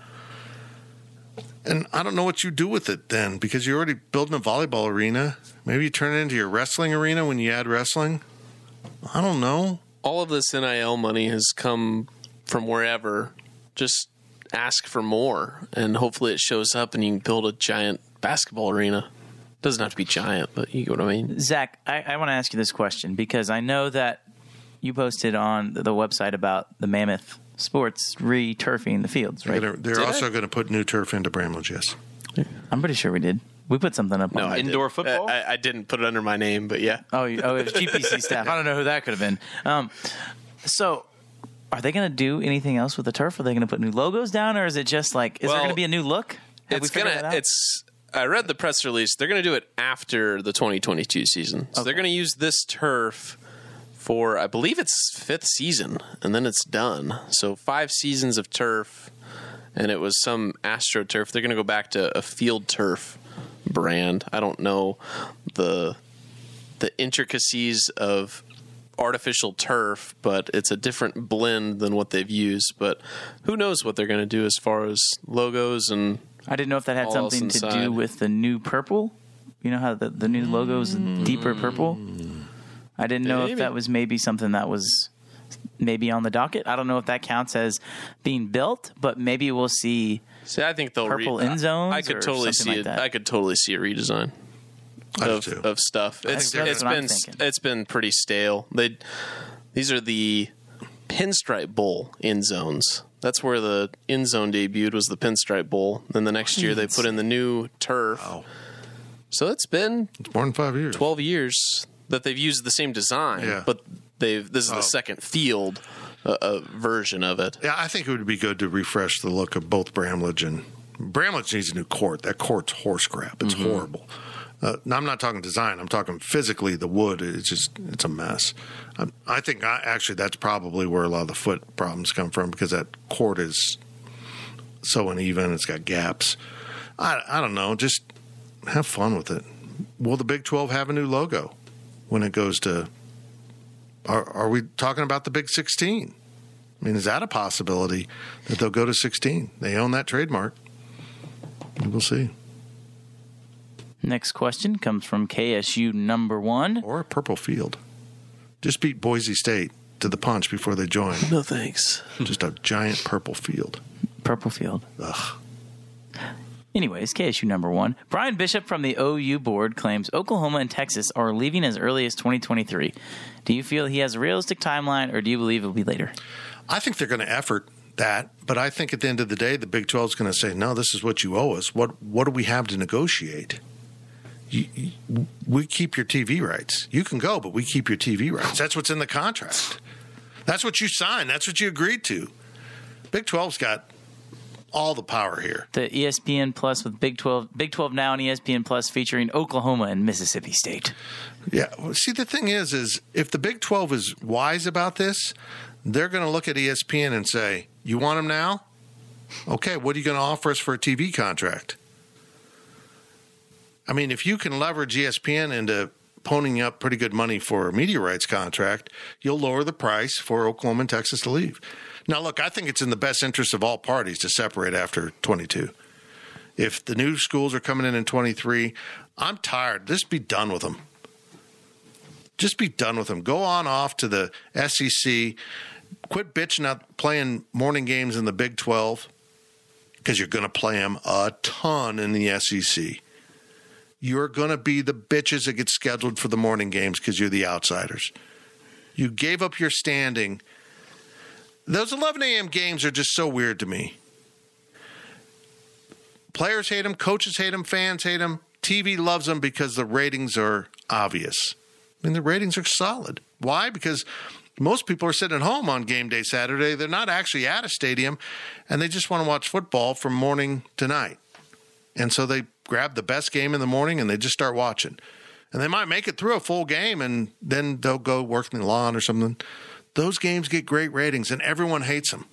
And I don't know what you do with it then, because you're already building a volleyball arena. Maybe you turn it into your wrestling arena when you add wrestling. I don't know. All of this NIL money has come from wherever. Just ask for more, and hopefully it shows up, and you can build a giant basketball arena. Doesn't have to be giant, but you get what I mean. Zach, I, I want to ask you this question because I know that you posted on the website about the Mammoth Sports re-turfing the fields, right? They're, they're also going to put new turf into Bramlage, yes. I'm pretty sure we did. We put something up. No, on I Indoor did. football? I, I didn't put it under my name, but yeah. Oh, oh, it was GPC staff. I don't know who that could have been. Um, so, are they going to do anything else with the turf? Are they going to put new logos down, or is it just like is there going to be a new look? Have it's gonna. It's. I read the press release. They're going to do it after the 2022 season. So they're going to use this turf for, I believe it's fifth season, and then it's done. So five seasons of turf, and it was some AstroTurf. They're going to go back to a field turf brand. I don't know the the intricacies of artificial turf, but it's a different blend than what they've used. But who knows what they're going to do as far as logos and I didn't know if that had something to do with the new purple. You know how the, the new logo is mm. deeper purple? I didn't know if that was maybe something that was maybe on the docket. I don't know if that counts as being built, but maybe we'll see. See, I think they'll Purple re- end zones I could or totally see like it. that? I could totally see a redesign of, of stuff. It's think that's it's what I'm been it's been pretty stale. They these are the pinstripe bowl end zones. That's where the end zone debuted was the pinstripe bowl. Then the next year they put in the new turf. Wow. So it's been It's more than five years. 12 years that they've used the same design, Yeah. but they've this is Oh. the second field uh, uh, version of it. Yeah, I think it would be good to refresh the look of both Bramlage and Bramlage needs a new court. That court's horse crap. It's horrible. Uh, now, I'm not talking design. I'm talking physically. The wood. It's just it's a mess. Um, I think I, actually that's probably where a lot of the foot problems come from because that court is so uneven. It's got gaps. I I don't know. Just have fun with it. Will the Big 12 have a new logo when it goes to? Are, are we talking about the Big 16? I mean, is that a possibility that they'll go to 16? They own that trademark. We'll see. Next question comes from KSU number one. Or a purple field. Just beat Boise State to the punch before they join. No thanks. Just a giant purple field. Purple Field. Ugh. Anyways, KSU number one. Brian Bishop from the OU board claims Oklahoma and Texas are leaving as early as 2023. Do you feel he has a realistic timeline, or do you believe it'll be later? I think they're going to effort that, but I think at the end of the day, the Big 12 is going to say, no, this is what you owe us. What, what do we have to negotiate? We keep your TV rights. You can go, but we keep your TV rights. That's what's in the contract. That's what you signed. That's what you agreed to. Big 12's got all the power here. The ESPN Plus with Big 12, Big 12 now and ESPN Plus featuring Oklahoma and Mississippi State. Yeah. Well, see, the thing is, is if the Big 12 is wise about this, they're going to look at ESPN and say, you want them now? Okay, what are you going to offer us for a TV contract? I mean, if you can leverage ESPN into ponying up pretty good money for a media rights contract, you'll lower the price for Oklahoma and Texas to leave. Now, look, I think it's in the best interest of all parties to separate after 22. If the new schools are coming in in 23, I'm tired. Just be done with them. Just be done with them. Go on off to the SEC. Quit bitching out playing morning games in the Big 12 because you're going to play them a ton in the SEC. You're going to be the bitches that get scheduled for the morning games because you're the outsiders. You gave up your standing. Those 11 a.m. games are just so weird to me. Players hate them, coaches hate them, fans hate them. TV loves them because the ratings are obvious. I mean, the ratings are solid. Why? Because most people are sitting at home on game day Saturday. They're not actually at a stadium and they just want to watch football from morning to night. And so they grab the best game in the morning and they just start watching. And they might make it through a full game and then they'll go work in the lawn or something. Those games get great ratings and everyone hates them.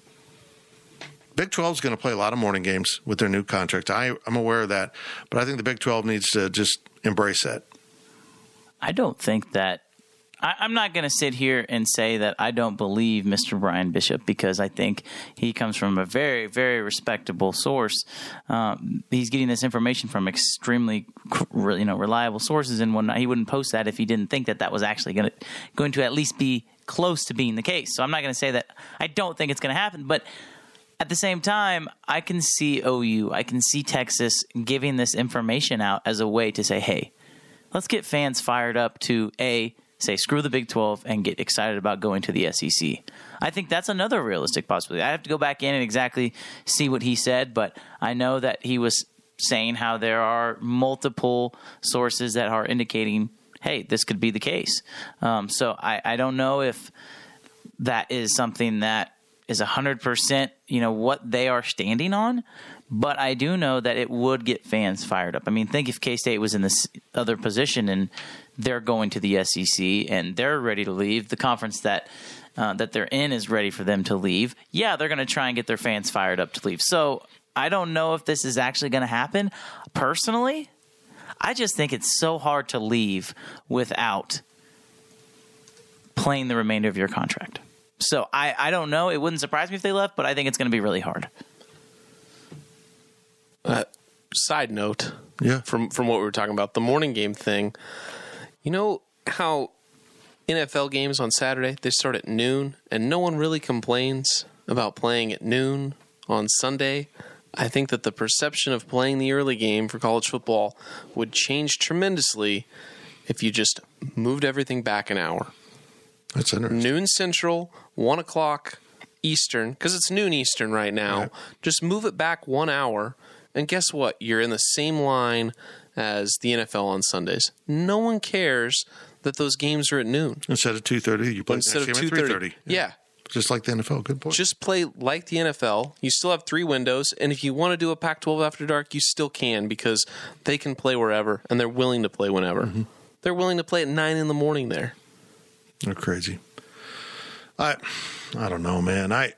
Big 12 is going to play a lot of morning games with their new contract. I, I'm aware of that, but I think the Big 12 needs to just embrace that. I don't think that. I, I'm not going to sit here and say that I don't believe Mr. Brian Bishop because I think he comes from a very, very respectable source. Um, he's getting this information from extremely, you know, reliable sources and whatnot. He wouldn't post that if he didn't think that that was actually going to going to at least be close to being the case. So I'm not going to say that I don't think it's going to happen, but at the same time, I can see OU, I can see Texas giving this information out as a way to say, hey, let's get fans fired up to A, say screw the Big 12 and get excited about going to the SEC. I think that's another realistic possibility. I have to go back in and exactly see what he said, but I know that he was saying how there are multiple sources that are indicating, hey, this could be the case. Um, so I, I don't know if that is something that is 100% you know what they are standing on but i do know that it would get fans fired up. I mean think if k-state was in this other position and they're going to the sec and they're ready to leave the conference that uh, that they're in is ready for them to leave yeah they're going to try and get their fans fired up to leave. So i don't know if this is actually going to happen. Personally i just think it's so hard to leave without playing the remainder of your contract so I, I don't know. It wouldn't surprise me if they left, but I think it's going to be really hard. Uh, side note, Yeah. from from what we were talking about, the morning game thing. You know how NFL games on Saturday they start at noon, and no one really complains about playing at noon on Sunday. I think that the perception of playing the early game for college football would change tremendously if you just moved everything back an hour. That's interesting. noon central, one o'clock Eastern, because it's noon Eastern right now. Right. Just move it back one hour, and guess what? You're in the same line as the NFL on Sundays. No one cares that those games are at noon Instead of 2.30, you play instead of two thirty. two thirty. 3.30. Yeah. Just like the NFL. Good point. Just play like the NFL. You still have three windows, and if you want to do a Pac-12 after dark, you still can because they can play wherever, and they're willing to play whenever. Mm-hmm. They're willing to play at nine in the morning there. They're crazy. I I don't know, man. I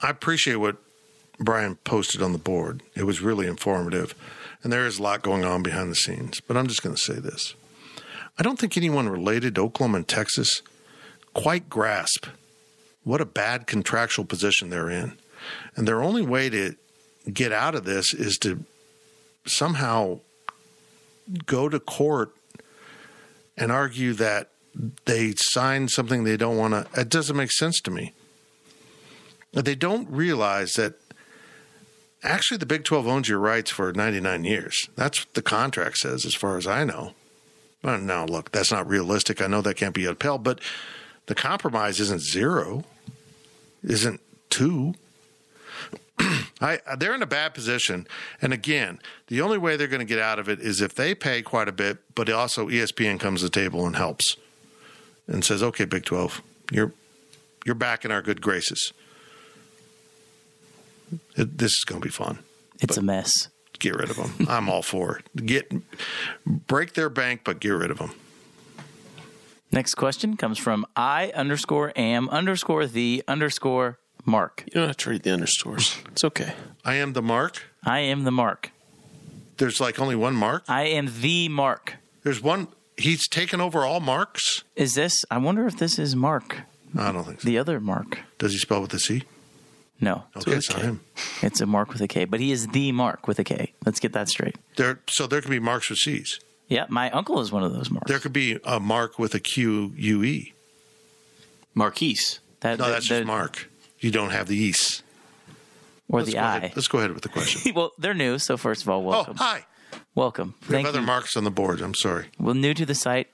I appreciate what Brian posted on the board. It was really informative. And there is a lot going on behind the scenes. But I'm just going to say this. I don't think anyone related to Oklahoma and Texas quite grasp what a bad contractual position they're in. And their only way to get out of this is to somehow go to court and argue that they signed something they don't want to. It doesn't make sense to me. They don't realize that actually the Big 12 owns your rights for 99 years. That's what the contract says, as far as I know. Well, now, look, that's not realistic. I know that can't be upheld, but the compromise isn't zero, isn't two. I, they're in a bad position. And again, the only way they're going to get out of it is if they pay quite a bit, but also ESPN comes to the table and helps and says, "Okay, Big 12, you're you're back in our good graces." It, this is going to be fun. It's a mess. Get rid of them. I'm all for it. Get break their bank, but get rid of them. Next question comes from I underscore am underscore the underscore mark. You don't have to read the underscores. It's okay. I am the mark. I am the mark. There's like only one mark. I am the mark. There's one. He's taken over all marks. Is this? I wonder if this is Mark, I don't think so. the other Mark. Does he spell with a C? No, Okay, it's not him. it's a Mark with a K, but he is the Mark with a K. Let's get that straight. There, so there can be marks with C's. Yeah, my uncle is one of those Marks. There could be a mark with a Q U E. Marquise. that, No, that- that's that- just Mark. You don't have the E's. or Let's the I. ahead. Let's go ahead with the question. well, they're new, so first of all, welcome. oh, welcome. hi. welcome. We Thank have other you. marks on the board. I'm sorry. Well, new to the site.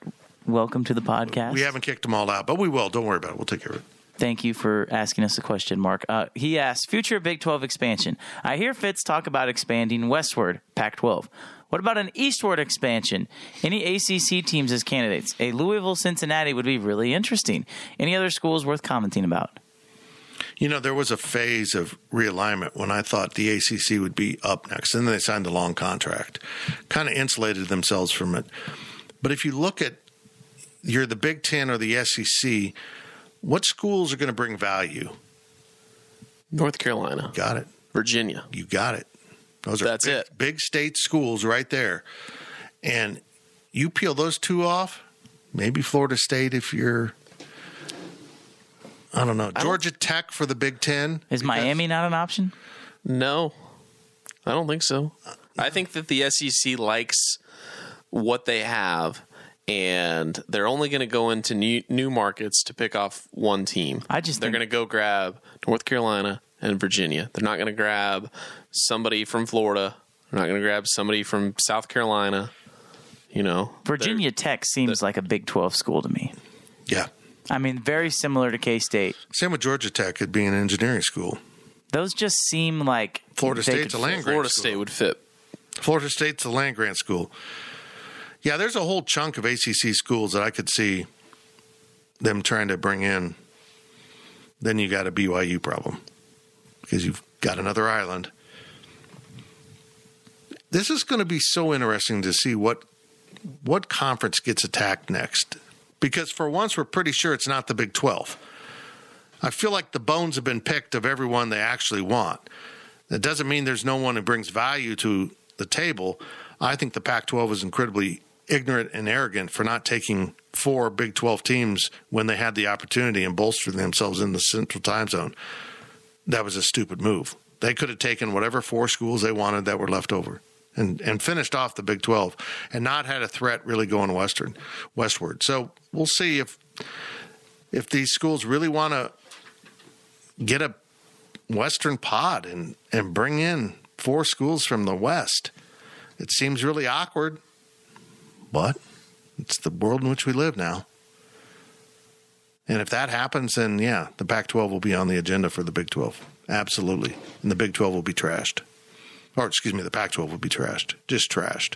Welcome to the podcast. We haven't kicked them all out, but we will. Don't worry about it. We'll take care of it. Thank you for asking us a question, Mark. Uh, he asked, future Big 12 expansion. I hear Fitz talk about expanding westward, Pac 12. What about an eastward expansion? Any ACC teams as candidates? A Louisville Cincinnati would be really interesting. Any other schools worth commenting about? You know, there was a phase of realignment when I thought the ACC would be up next, and then they signed a long contract, kind of insulated themselves from it. But if you look at you're the Big Ten or the SEC, what schools are going to bring value? North Carolina, Got it. Virginia. You got it. Those are That's big, it. big state schools right there. And you peel those two off, maybe Florida State if you're I don't know. Georgia Tech for the Big Ten. Is because- Miami not an option? No, I don't think so. Uh, I think that the SEC likes what they have, and they're only going to go into new, new markets to pick off one team. I just they're going to go grab North Carolina and Virginia. They're not going to grab somebody from Florida. They're not going to grab somebody from South Carolina. You know, Virginia Tech seems like a Big 12 school to me. Yeah. I mean, very similar to K State. Same with Georgia Tech, it being an engineering school. Those just seem like Florida State's a land grant Florida school. State would fit. Florida State's a land grant school. Yeah, there's a whole chunk of ACC schools that I could see them trying to bring in. Then you got a BYU problem because you've got another island. This is going to be so interesting to see what what conference gets attacked next. Because for once, we're pretty sure it's not the Big 12. I feel like the bones have been picked of everyone they actually want. That doesn't mean there's no one who brings value to the table. I think the Pac 12 is incredibly ignorant and arrogant for not taking four Big 12 teams when they had the opportunity and bolstering themselves in the central time zone. That was a stupid move. They could have taken whatever four schools they wanted that were left over. And, and finished off the Big 12 and not had a threat really going western westward. So we'll see if if these schools really want to get a Western pod and, and bring in four schools from the West. It seems really awkward, but it's the world in which we live now. And if that happens, then yeah, the Pac 12 will be on the agenda for the Big 12. Absolutely. And the Big 12 will be trashed. Or, excuse me, the Pac 12 will be trashed. Just trashed.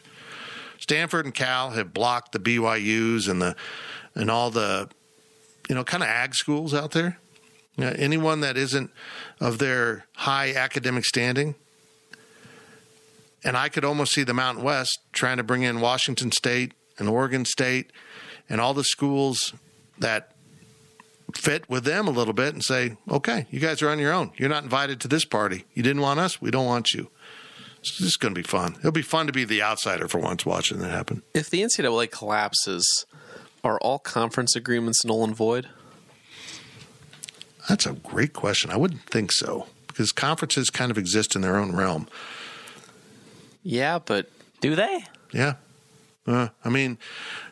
Stanford and Cal have blocked the BYUs and the and all the you know kind of ag schools out there. You know, anyone that isn't of their high academic standing. And I could almost see the Mountain West trying to bring in Washington State and Oregon State and all the schools that fit with them a little bit and say, okay, you guys are on your own. You're not invited to this party. You didn't want us. We don't want you. It's just going to be fun. It'll be fun to be the outsider for once watching that happen. If the NCAA collapses, are all conference agreements null and void? That's a great question. I wouldn't think so because conferences kind of exist in their own realm. Yeah, but Do they? Yeah. Uh, I mean,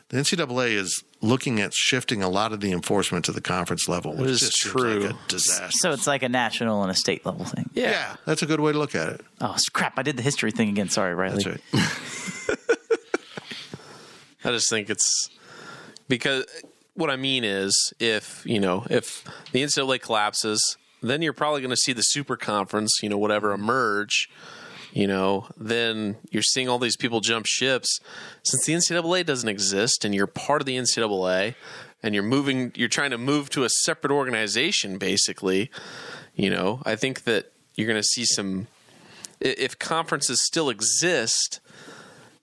the NCAA is looking at shifting a lot of the enforcement to the conference level, which is just true. like a disaster. So it's like a national and a state level thing. yeah. yeah, that's a good way to look at it. Oh crap! I did the history thing again. Sorry, Riley. That's right. I just think it's because what I mean is if, you know, if the NCAA collapses, then you're probably going to see the super conference, you know, whatever emerge, you know, then you're seeing all these people jump ships. Since the NCAA doesn't exist and you're part of the NCAA and you're moving, you're trying to move to a separate organization, basically, you know, I think that you're going to see some, if conferences still exist,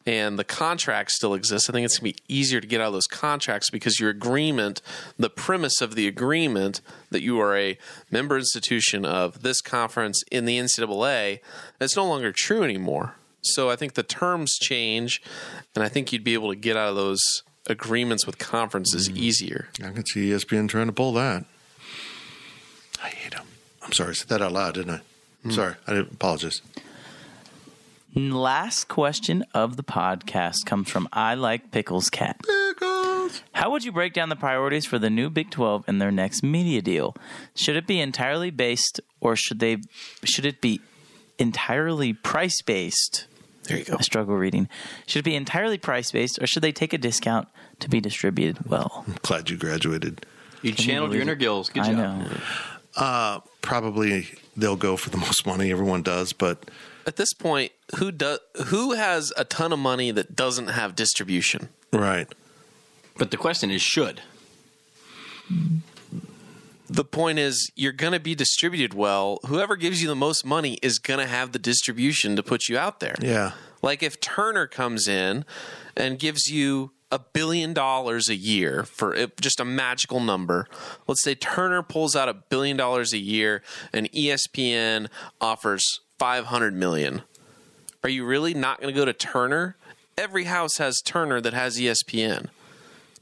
and the contract still exists, I think it's going to be easier to get out of those contracts because your agreement, the premise of the agreement that you are a member institution of this conference in the NCAA, that's no longer true anymore. So I think the terms change, and I think you'd be able to get out of those agreements with conferences mm-hmm. easier. I can see ESPN trying to pull that. I hate them. I'm sorry. I said that out loud, didn't I? I'm sorry. I didn't apologize. Last question of the podcast comes from I Like Pickles Cat. How would you break down the priorities for the new Big 12 and their next media deal? Should it be entirely based or should they should it be entirely price based? There you go. I struggle reading. Should it be entirely price based or should they take a discount to be distributed well? I'm Glad you graduated. You channeled your inner gills. Good I job. know. Uh, probably they'll go for the most money. Everyone does, but At this point, who does who has a ton of money that doesn't have distribution? right. But the question is, should the point is you're going to be distributed well. Whoever gives you the most money is going to have the distribution to put you out there. Yeah. Like if Turner comes in and gives you a billion dollars a year for it, just a magical number. Let's say Turner pulls out a billion dollars a year and ESPN offers 500 million. Are you really not going to go to Turner? Every house has Turner that has ESPN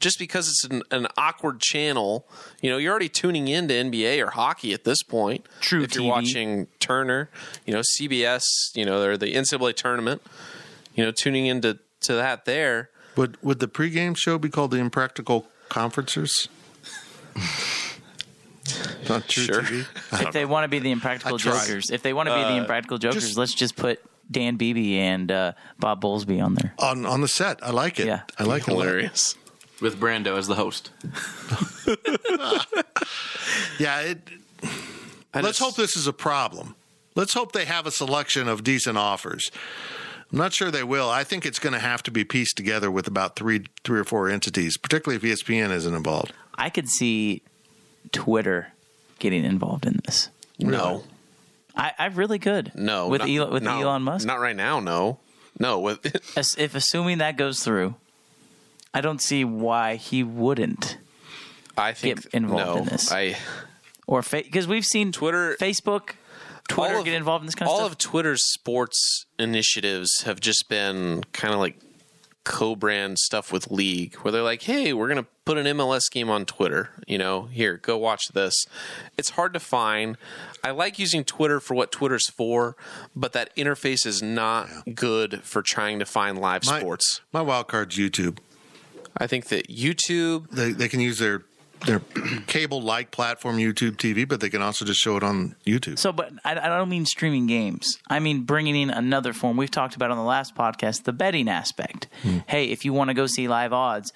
just because it's an, an awkward channel, you know, you're already tuning into NBA or hockey at this point. True If you're watching Turner, you know, CBS, you know, or the NCAA tournament, you know, tuning into to that there. Would would the pregame show be called the Impractical Conferencers? Not true Sure. TV. If they want to be the impractical jokers, if they want to be the impractical jokers, just- let's just put Dan Beebe and uh, Bob Bowlesby on there. on on the set, I like it. Yeah. I like it. Hilarious. with Brando as the host? Yeah. It, let's just- hope this is a problem. Let's hope they have a selection of decent offers. I'm not sure they will. I think it's going to have to be pieced together with about three, three or four entities, particularly if ESPN isn't involved. I could see Twitter getting involved in this. No, I, I really could. no, with not- Elon, with no, Elon Musk. Not right now. No, no. With As- if assuming that goes through, I don't see why he wouldn't. I think Get involved no, in this. I Or because we've seen Twitter- Facebook, Twitter of- get involved in this kind of all stuff. of Twitter's sports initiatives have just been kind of like co-brand stuff with league where they're like hey we're going to put an mls game on twitter you know here go watch this. It's hard to find. I like using twitter for what twitter's for but that interface is not good for trying to find live My, sports. my wild card's YouTube. i think that youtube They they can use their their cable like platform YouTube TV, but they can also just show it on YouTube. So, but I, I don't mean streaming games. I mean bringing in another form. We've talked about on the last podcast the betting aspect. Hmm. Hey, if you want to go see live odds,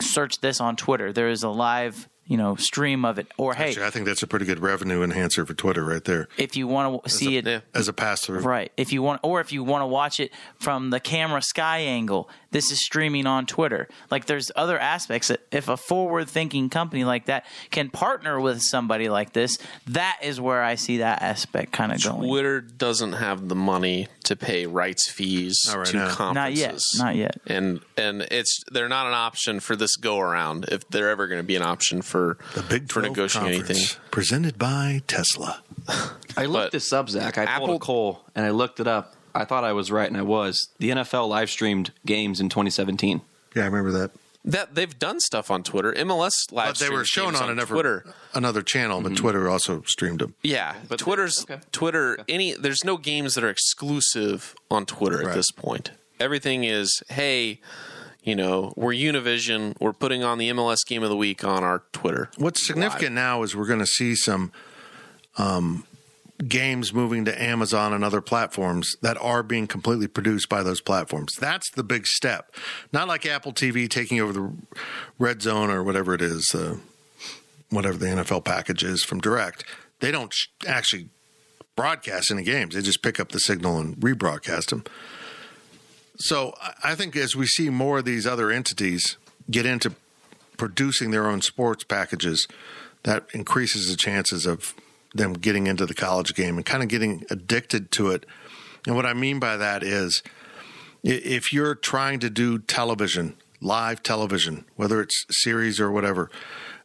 search this on Twitter. There is a live, you know, stream of it. Or hey, Actually, I think that's a pretty good revenue enhancer for Twitter right there if you want to see it yeah. as a pass through. Right. If you want, or if you want to watch it from the camera sky angle, this is streaming on Twitter. Like there's other aspects that if a forward thinking company like that can partner with somebody like this, that is where I see that aspect kind of going. twitter doesn't have the money to pay rights fees right to now. conferences Not yet. Not yet. and and it's they're not an option for this go around if they're ever going to be an option for The Big for 12 negotiating anything. Presented by Tesla. I looked But this up, Zach. I pulled Apple- a Cole and I looked it up. I thought I was right, and I was. The NFL live streamed games in 2017. Yeah, I remember that. that they've done stuff on Twitter. MLS live But they were streams shown games on another Twitter. another channel, but mm-hmm. Twitter also streamed them. Yeah, but Twitter's Twitter. Any there's no games that are exclusive on Twitter at this point. Everything is hey, you know, we're Univision. We're putting on the MLS game of the week on our Twitter. What's significant now is we're going to see some um, games moving to Amazon and other platforms that are being completely produced by those platforms. That's the big step. Not like Apple TV taking over the Red Zone or whatever it is, uh, whatever the NFL package is from Direct. They don't actually broadcast any games. They just pick up the signal and rebroadcast them. So I- think as we see more of these other entities get into producing their own sports packages, that increases the chances of them getting into the college game and kind of getting addicted to it. And what I mean by that is if you're trying to do television, live television, whether it's series or whatever,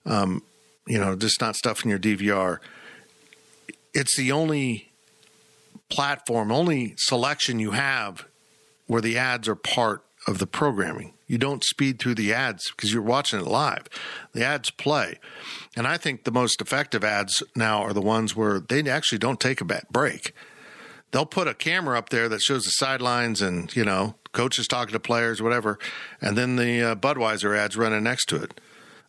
um, you know, just not stuff in your DVR, it's the only platform, only selection you have where the ads are part of the programming. You don't speed through the ads because you're watching it live. The ads play. And I think the most effective ads now are the ones where they actually don't take a break. They'll put a camera up there that shows the sidelines and, you know, coaches talking to players, whatever, and then the uh, Budweiser ads running next to it.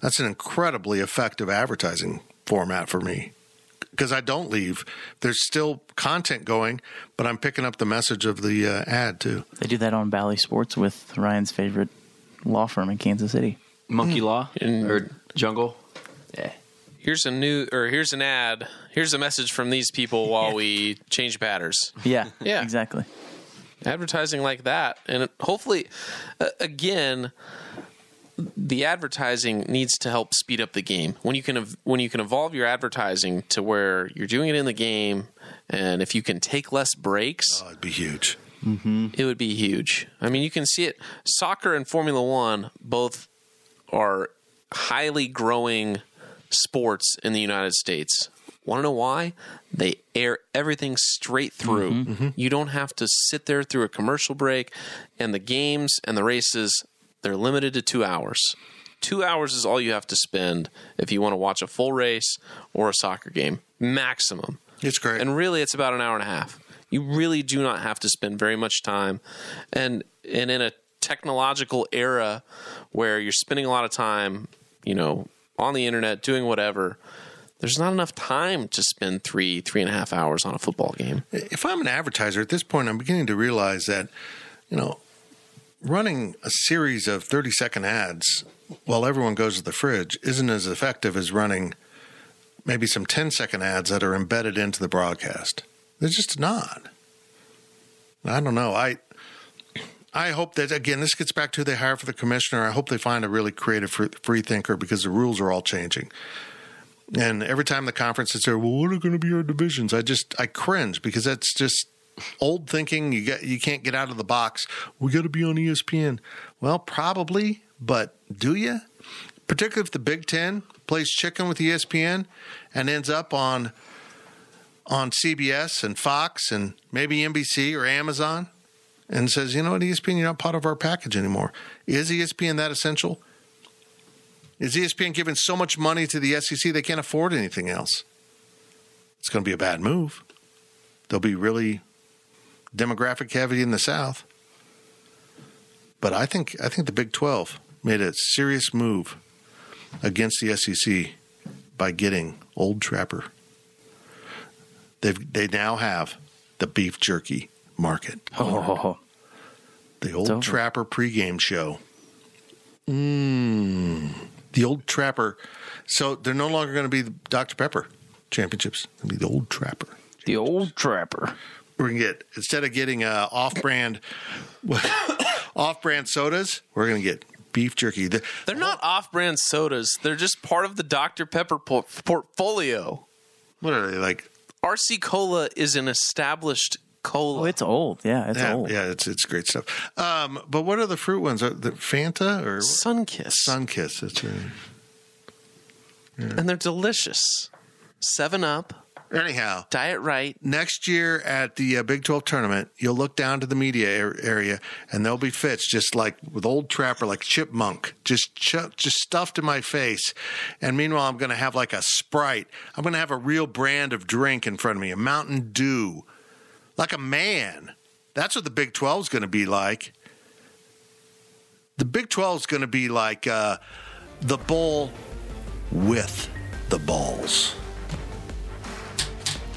That's an incredibly effective advertising format for me because I don't leave. There's still content going, but I'm picking up the message of the uh, ad too. They do that on Bally Sports with Ryan's favorite law firm in Kansas City. Monkey Law And- or Jungle. Yeah. Here's a new or here's an ad. Here's a message from these people while we change batters. Yeah, Yeah. exactly. advertising like that and hopefully uh, again the advertising needs to help speed up the game when you can ev- when you can evolve your advertising to where you're doing it in the game and if you can take less breaks Oh, it'd be huge. Mm-hmm. it would be huge i mean you can see it soccer and formula 1 both are highly growing sports in the United States. Want to know why? They air everything straight through. Mm-hmm. Mm-hmm. You don't have to sit there through a commercial break, and the games and the races they're limited to two hours. Two hours is all you have to spend if you want to watch a full race or a soccer game, maximum. It's great. And really, it's about an hour and a half. You really do not have to spend very much time, and and in a technological era where you're spending a lot of time, you know, on the internet doing whatever. There's not enough time to spend three three and a half hours on a football game. if I'm an advertiser at this point, I'm beginning to realize that, you know, running a series of 30 second ads while everyone goes to the fridge isn't as effective as running maybe some 10 second ads that are embedded into the broadcast. They're just not. I don't know. I I hope that again this gets back to they hire for the commissioner. I hope they find a really creative free, thinker because the rules are all changing. And every time the conference is there, well, what are going to be our divisions? I just I cringe because that's just old thinking. You get you can't get out of the box. We got to be on ESPN. Well, probably, but do you? Particularly if the Big Ten plays chicken with ESPN and ends up on on CBS and Fox and maybe NBC or Amazon and says, you know what, ESPN, you're not part of our package anymore. Is ESPN that essential? Is ESPN giving so much money to the SEC they can't afford anything else? It's going to be a bad move. They'll be really demographic heavy in the South. But I think I think the Big 12 made a serious move against the SEC by getting Old Trapper. They've they now have the beef jerky market. Oh, The Old over. Trapper pregame show. Mmm. The Old Trapper. So they're no longer going to be the Dr. Pepper championships. It'll be the Old Trapper. the old trapper. We're going to get, instead of getting uh, off brand off brand sodas, we're going to get beef jerky. The, They're not off-brand sodas. They're just part of the Dr Pepper por- portfolio. what are they like? RC Cola is an established cola. Oh, it's old. Yeah, it's Yeah, old. yeah, it's it's great stuff. Um, but what are the fruit ones? Are the Fanta or Sunkist. Sunkist? That's right. and they're delicious. Seven Up. Anyhow, Diet right. next year at the uh, Big 12 tournament, you'll look down to the media ar- area and there'll be Fitz just like with old Trapper, like chipmunk, just ch- just stuffed in my face. And meanwhile, I'm going to have like a Sprite. I'm going to have a real brand of drink in front of me, a Mountain Dew, like a man. That's what the Big 12 is going to be like. The Big 12 is going to be like uh, the bowl with the balls.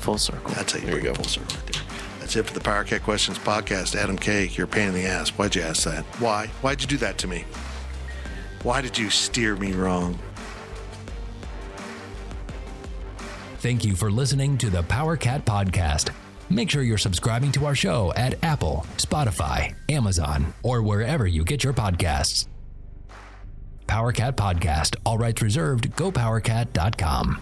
Full circle. That's how you bring it full circle right there. That's it for the Power Cat Questions podcast. Adam K, you're a pain in the ass. Why'd you ask that? Why? Why'd you do that to me? Why did you steer me wrong? Thank you for listening to the Power Cat Podcast. Make sure you're subscribing to our show at Apple, Spotify, Amazon, or wherever you get your podcasts. Power Cat Podcast, all rights reserved, gopowercat.com.